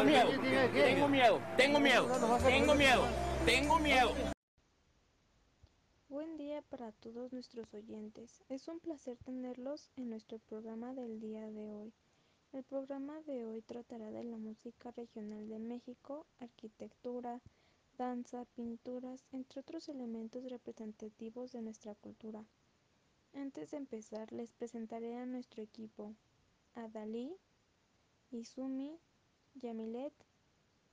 Tengo miedo, tengo miedo, tengo miedo, tengo miedo, tengo miedo. Buen día para todos nuestros oyentes. Es un placer tenerlos en nuestro programa del día de hoy. El programa de hoy tratará de la música regional de México, arquitectura, danza, pinturas, entre otros elementos representativos de nuestra cultura. Antes de empezar, les presentaré a nuestro equipo, a Dalí, Izumi, Yamilet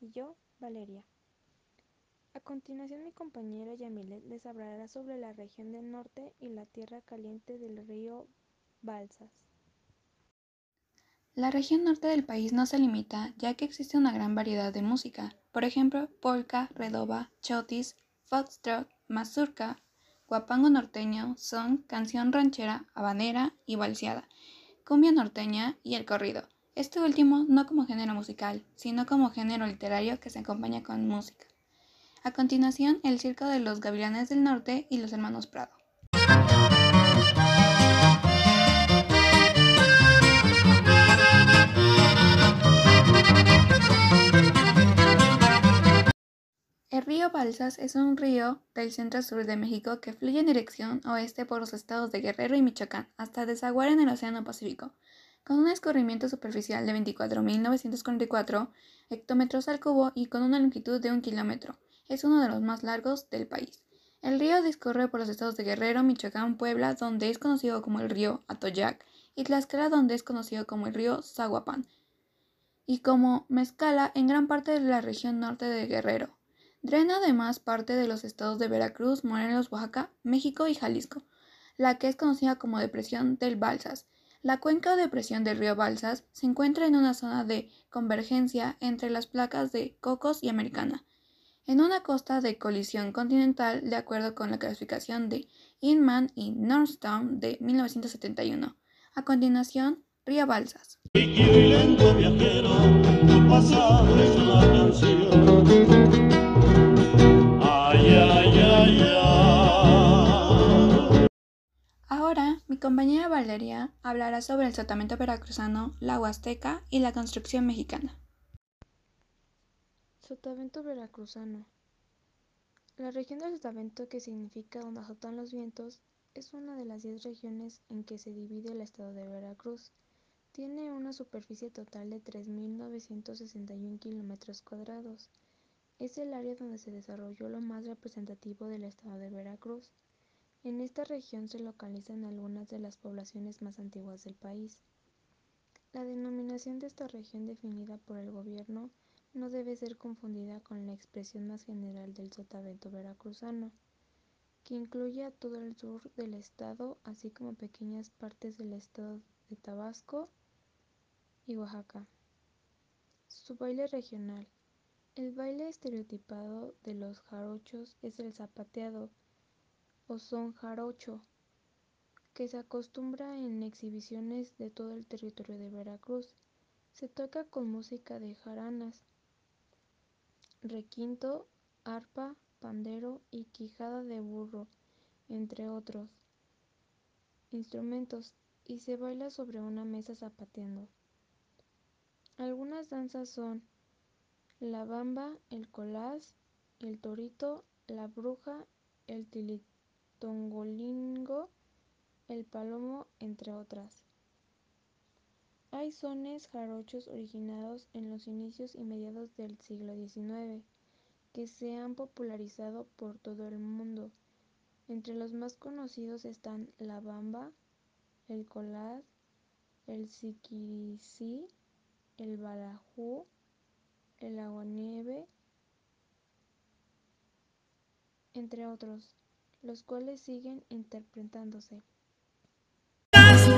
y yo, Valeria. A continuación mi compañera Yamilet les hablará sobre la región del norte y la tierra caliente del río Balsas. La región norte del país no se limita, ya que existe una gran variedad de música, por ejemplo, polka, redoba, chotis, foxtrot, mazurca, guapango norteño, son, canción ranchera, habanera y balseada, cumbia norteña y el corrido. Este último no como género musical, sino como género literario que se acompaña con música. A continuación, el Circo de los Gavilanes del Norte y los Hermanos Prado. El río Balsas es un río del centro-sur de México que fluye en dirección oeste por los estados de Guerrero y Michoacán hasta desaguar en el Océano Pacífico, con un escurrimiento superficial de 24.944 hectómetros al cubo y con una longitud de un kilómetro. Es uno de los más largos del país. El río discurre por los estados de Guerrero, Michoacán, Puebla, donde es conocido como el río Atoyac, y Tlaxcala, donde es conocido como el río Zaguapan, y como Mezcala en gran parte de la región norte de Guerrero. Drena además parte de los estados de Veracruz, Morelos, Oaxaca, México y Jalisco, la que es conocida como Depresión del Balsas. La cuenca o depresión del río Balsas se encuentra en una zona de convergencia entre las placas de Cocos y Americana, en una costa de colisión continental de acuerdo con la clasificación de Inman y Nordstrom de 1971. A continuación, Río Balsas. Compañera Valeria hablará sobre el sotavento veracruzano, la Huasteca y la construcción mexicana. Sotavento veracruzano. La región del sotavento, que significa donde azotan los vientos, es una de las diez regiones en que se divide el estado de Veracruz. Tiene una superficie total de 3.961 kilómetros cuadrados. Es el área donde se desarrolló lo más representativo del estado de Veracruz. En esta región se localizan algunas de las poblaciones más antiguas del país. La denominación de esta región definida por el gobierno no debe ser confundida con la expresión más general del sotavento veracruzano, que incluye a todo el sur del estado, así como pequeñas partes del estado de Tabasco y Oaxaca. Su baile regional. El baile estereotipado de los jarochos es el zapateado, o son jarocho, que se acostumbra en exhibiciones de todo el territorio de Veracruz. Se toca con música de jaranas, requinto, arpa, pandero y quijada de burro, entre otros instrumentos, y se baila sobre una mesa zapateando. Algunas danzas son la bamba, el colás, el torito, la bruja, el tilito Tongolingo, el palomo, entre otras. Hay sones jarochos originados en los inicios y mediados del siglo XIX, que se han popularizado por todo el mundo. Entre los más conocidos están la bamba, el colás, el siquiricí, el balajú, el aguanieve, entre otros los cuales siguen interpretándose.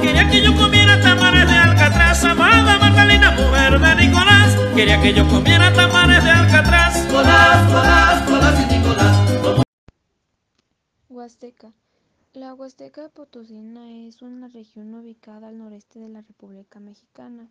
Quería que yo comiera tamales de Alcatraz, amada Magdalena, mujer de Nicolás. Quería que yo comiera tamales de Alcatraz. Colás, colás, colás y Nicolás. Huasteca. La Huasteca Potosina es una región ubicada al noreste de la República Mexicana,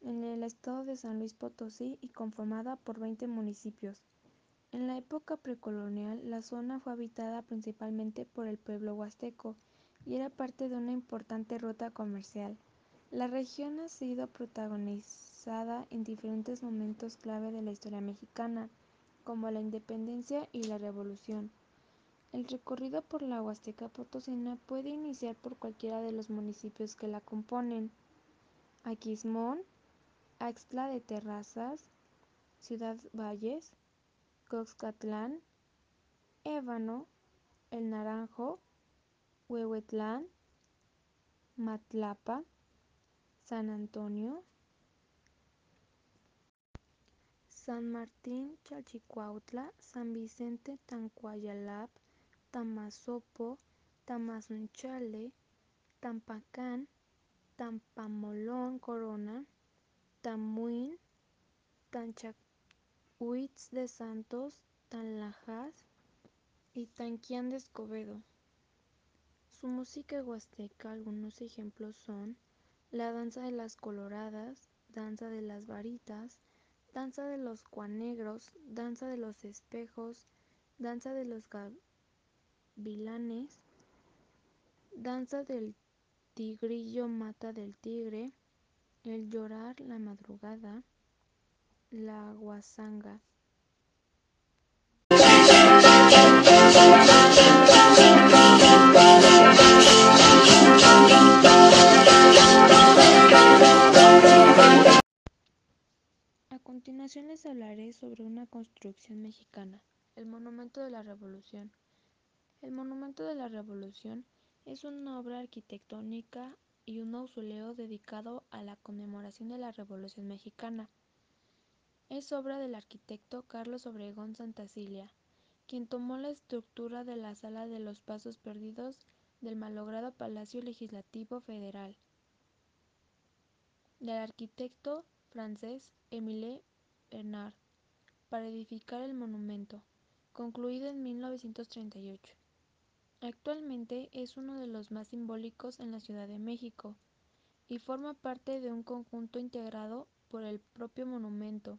en el estado de San Luis Potosí y conformada por 20 municipios. En la época precolonial, la zona fue habitada principalmente por el pueblo huasteco y era parte de una importante ruta comercial. La región ha sido protagonizada en diferentes momentos clave de la historia mexicana, como la independencia y la revolución. El recorrido por la Huasteca Potosina puede iniciar por cualquiera de los municipios que la componen: Aquismón, Axtla de Terrazas, Ciudad Valles, Coxcatlán, Ébano, El Naranjo, Huehuetlán, Matlapa, San Antonio, San Martín Chalchicuautla, San Vicente Tancuayalap, Tamazopo, Tamazunchale, Tampacán, Tampamolón Corona, Tamuín, Tanchahuitz de Santos, Tanlajas y Tanquián de Escobedo. Su música huasteca algunos ejemplos son la danza de las coloradas, danza de las varitas, danza de los cuanegros, danza de los espejos, danza de los gavilanes, danza del tigrillo mata del tigre, el llorar la madrugada, la guasanga. A continuación les hablaré sobre una construcción mexicana, el Monumento de la Revolución. El Monumento de la Revolución es una obra arquitectónica y un mausoleo dedicado a la conmemoración de la Revolución mexicana. Es obra del arquitecto Carlos Obregón Santacilia, quien tomó la estructura de la Sala de los Pasos Perdidos del malogrado Palacio Legislativo Federal, del arquitecto francés Émile Bernard, para edificar el monumento, concluido en 1938. Actualmente es uno de los más simbólicos en la Ciudad de México y forma parte de un conjunto integrado por el propio monumento,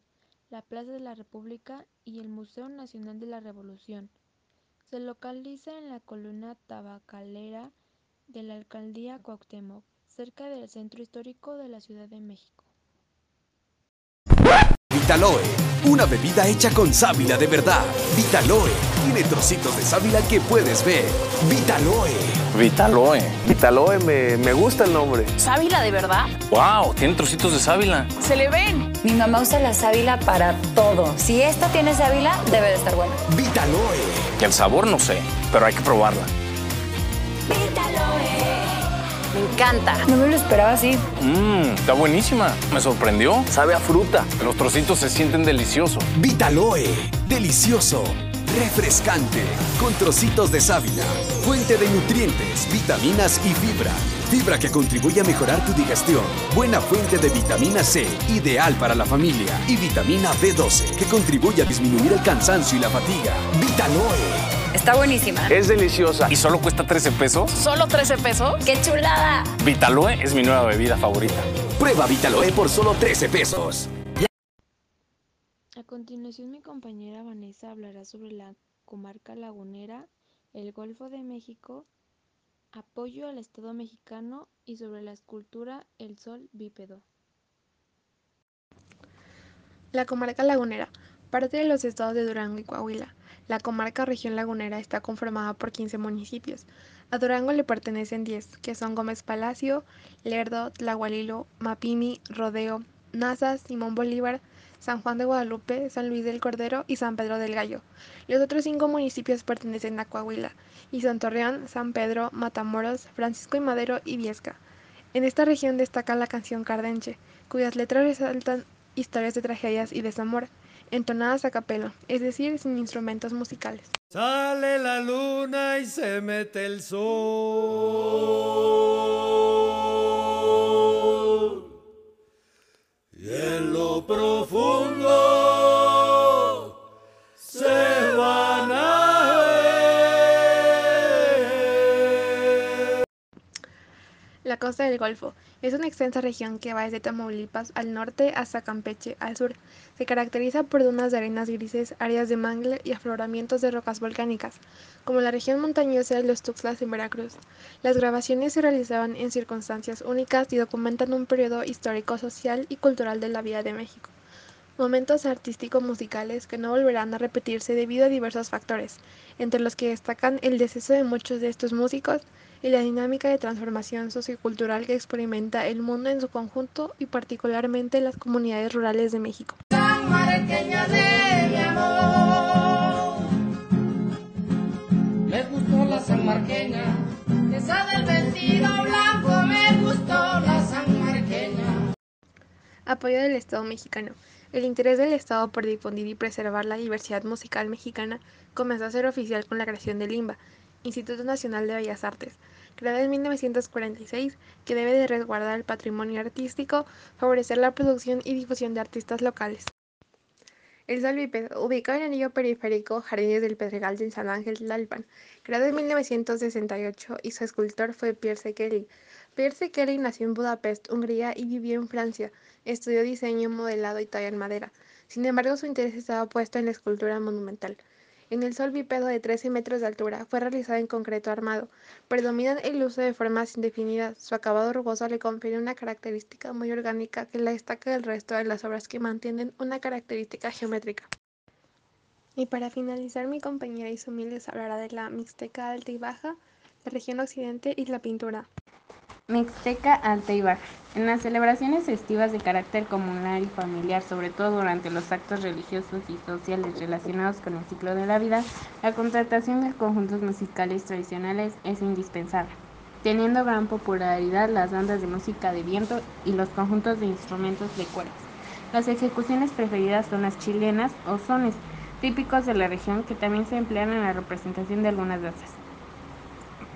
la Plaza de la República y el Museo Nacional de la Revolución. Se localiza en la columna tabacalera de la Alcaldía Cuauhtémoc, cerca del centro histórico de la Ciudad de México. Vitaloe, una bebida hecha con sábila de verdad. Vitaloe tiene trocitos de sábila que puedes ver. Vitaloe. Vitaloe. Vitaloe, me, me gusta el nombre. ¿Sábila de verdad? ¡Wow! Tiene trocitos de sábila. ¡Se le ven! Mi mamá usa la sábila para todo. Si esta tiene sábila, debe de estar buena. Vitaloe. El sabor no sé, pero hay que probarla. Me encanta. No me lo esperaba así. Mmm, está buenísima. Me sorprendió. Sabe a fruta. Los trocitos se sienten deliciosos. Vitaloe. Delicioso. Refrescante. Con trocitos de sábila. Fuente de nutrientes, vitaminas y fibra. Fibra que contribuye a mejorar tu digestión. Buena fuente de vitamina C, ideal para la familia. Y vitamina B12, que contribuye a disminuir el cansancio y la fatiga. Vitaloe. Está buenísima. Es deliciosa. ¿Y solo cuesta 13 pesos? ¿Solo 13 pesos? ¡Qué chulada! Vitaloe es mi nueva bebida favorita. Prueba Vitaloe por solo 13 pesos. Continuación mi compañera Vanessa hablará sobre la comarca lagunera, el Golfo de México, apoyo al Estado mexicano y sobre la escultura El Sol Bípedo. La comarca lagunera, parte de los estados de Durango y Coahuila. La comarca región lagunera está conformada por 15 municipios. A Durango le pertenecen 10, que son Gómez Palacio, Lerdo, Tlahualilo, Mapimi, Rodeo, Nazas, Simón Bolívar, San Juan de Guadalupe, San Luis del Cordero y San Pedro del Gallo. Los otros cinco municipios pertenecen a Coahuila, y son Torreón, San Pedro, Matamoros, Francisco y Madero y Viesca. En esta región destaca la canción Cardenche, cuyas letras resaltan historias de tragedias y desamor, entonadas a capelo, es decir, sin instrumentos musicales. Sale la luna y se mete el sol. Profundo costa del Golfo es una extensa región que va desde Tamaulipas al norte hasta Campeche al sur. Se caracteriza por dunas de arenas grises, áreas de mangle y afloramientos de rocas volcánicas, como la región montañosa de los Tuxtlas en Veracruz. Las grabaciones se realizaban en circunstancias únicas y documentan un periodo histórico, social y cultural de la vida de México. Momentos artístico-musicales que no volverán a repetirse debido a diversos factores, entre los que destacan el deceso de muchos de estos músicos, y la dinámica de transformación sociocultural que experimenta el mundo en su conjunto y particularmente las comunidades rurales de México. Me gustó la sanmarqueña, esa del vestido blanco me gustó la sanmarqueña. Apoyo del Estado mexicano. El interés del Estado por difundir y preservar la diversidad musical mexicana comenzó a ser oficial con la creación del IMBA, Instituto Nacional de Bellas Artes, creada en 1946, que debe de resguardar el patrimonio artístico, favorecer la producción y difusión de artistas locales. El Sol Bípedo, ubicado en el anillo periférico Jardines del Pedregal de San Ángel Tlalpan, creado en 1968 y su escultor fue Pierre Sekeli. Pierre Sekeli nació en Budapest, Hungría y vivió en Francia. Estudió diseño, modelado y talla en madera. Sin embargo, su interés estaba puesto en la escultura monumental. En el sol bípedo de 13 metros de altura fue realizado en concreto armado. Predominan el uso de formas indefinidas. Su acabado rugoso le confiere una característica muy orgánica que la destaca del resto de las obras que mantienen una característica geométrica. Y para finalizar, mi compañera Isumil les hablará de la Mixteca alta y baja, la región occidente y la pintura. Mixteca alta y baja. En las celebraciones festivas de carácter comunal y familiar, sobre todo durante los actos religiosos y sociales relacionados con el ciclo de la vida, la contratación de conjuntos musicales tradicionales es indispensable, teniendo gran popularidad las bandas de música de viento y los conjuntos de instrumentos de cuerdas. Las ejecuciones preferidas son las chilenas o sones, típicos de la región que también se emplean en la representación de algunas danzas.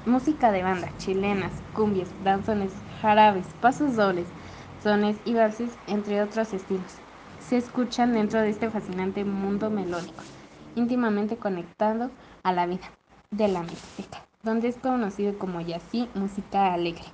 Música de banda, chilenas, cumbias, danzones, jarabes, pasos dobles, sones y valses, entre otros estilos. Se escuchan dentro de este fascinante mundo melódico, íntimamente conectado a la vida de la mixteca, donde es conocido como yací música alegre.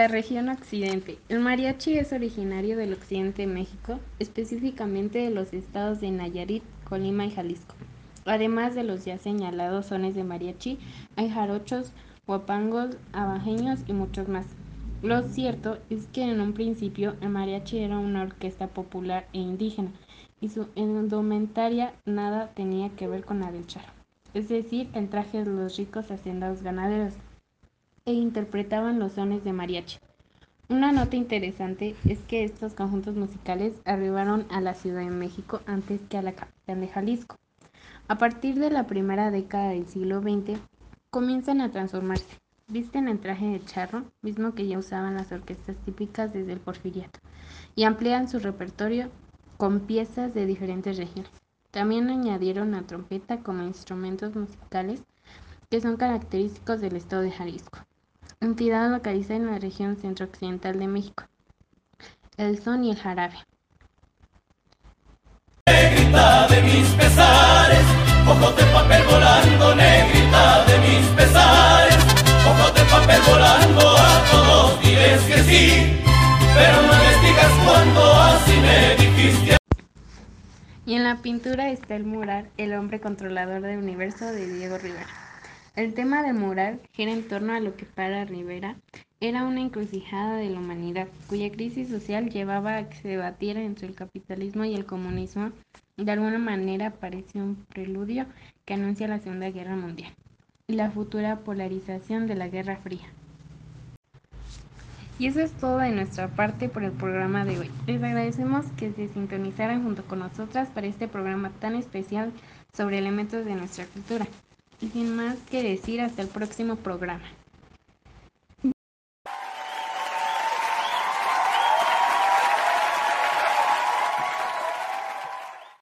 La región occidente. El mariachi es originario del occidente de México, específicamente de los estados de Nayarit, Colima y Jalisco. Además de los ya señalados sones de mariachi, hay jarochos, huapangos, abajeños y muchos más. Lo cierto es que en un principio el mariachi era una orquesta popular e indígena y su indumentaria nada tenía que ver con la del charro, es decir, el traje de los ricos hacendados ganaderos e interpretaban los sones de mariachi. Una nota interesante es que estos conjuntos musicales arribaron a la Ciudad de México antes que a la capital de Jalisco. A partir de la primera década del siglo XX, comienzan a transformarse. Visten el traje de charro, mismo que ya usaban las orquestas típicas desde el porfiriato, y amplían su repertorio con piezas de diferentes regiones. También añadieron la trompeta como instrumentos musicales que son característicos del estado de Jalisco entidad localizada en la región centro-occidental de México. El son y el jarabe. Negrita de mis pesares, ojos de papel volando, negrita de mis pesares, ojos de papel volando, a todos diles que sí, pero no les digas cuando así me dijiste. Y en la pintura está el mural El hombre controlador del universo de Diego Rivera. El tema del mural gira en torno a lo que para Rivera era una encrucijada de la humanidad, cuya crisis social llevaba a que se debatiera entre el capitalismo y el comunismo. De alguna manera parece un preludio que anuncia la Segunda Guerra Mundial y la futura polarización de la Guerra Fría. Y eso es todo de nuestra parte por el programa de hoy. Les agradecemos que se sintonizaran junto con nosotras para este programa tan especial sobre elementos de nuestra cultura. Y sin más que decir, hasta el próximo programa.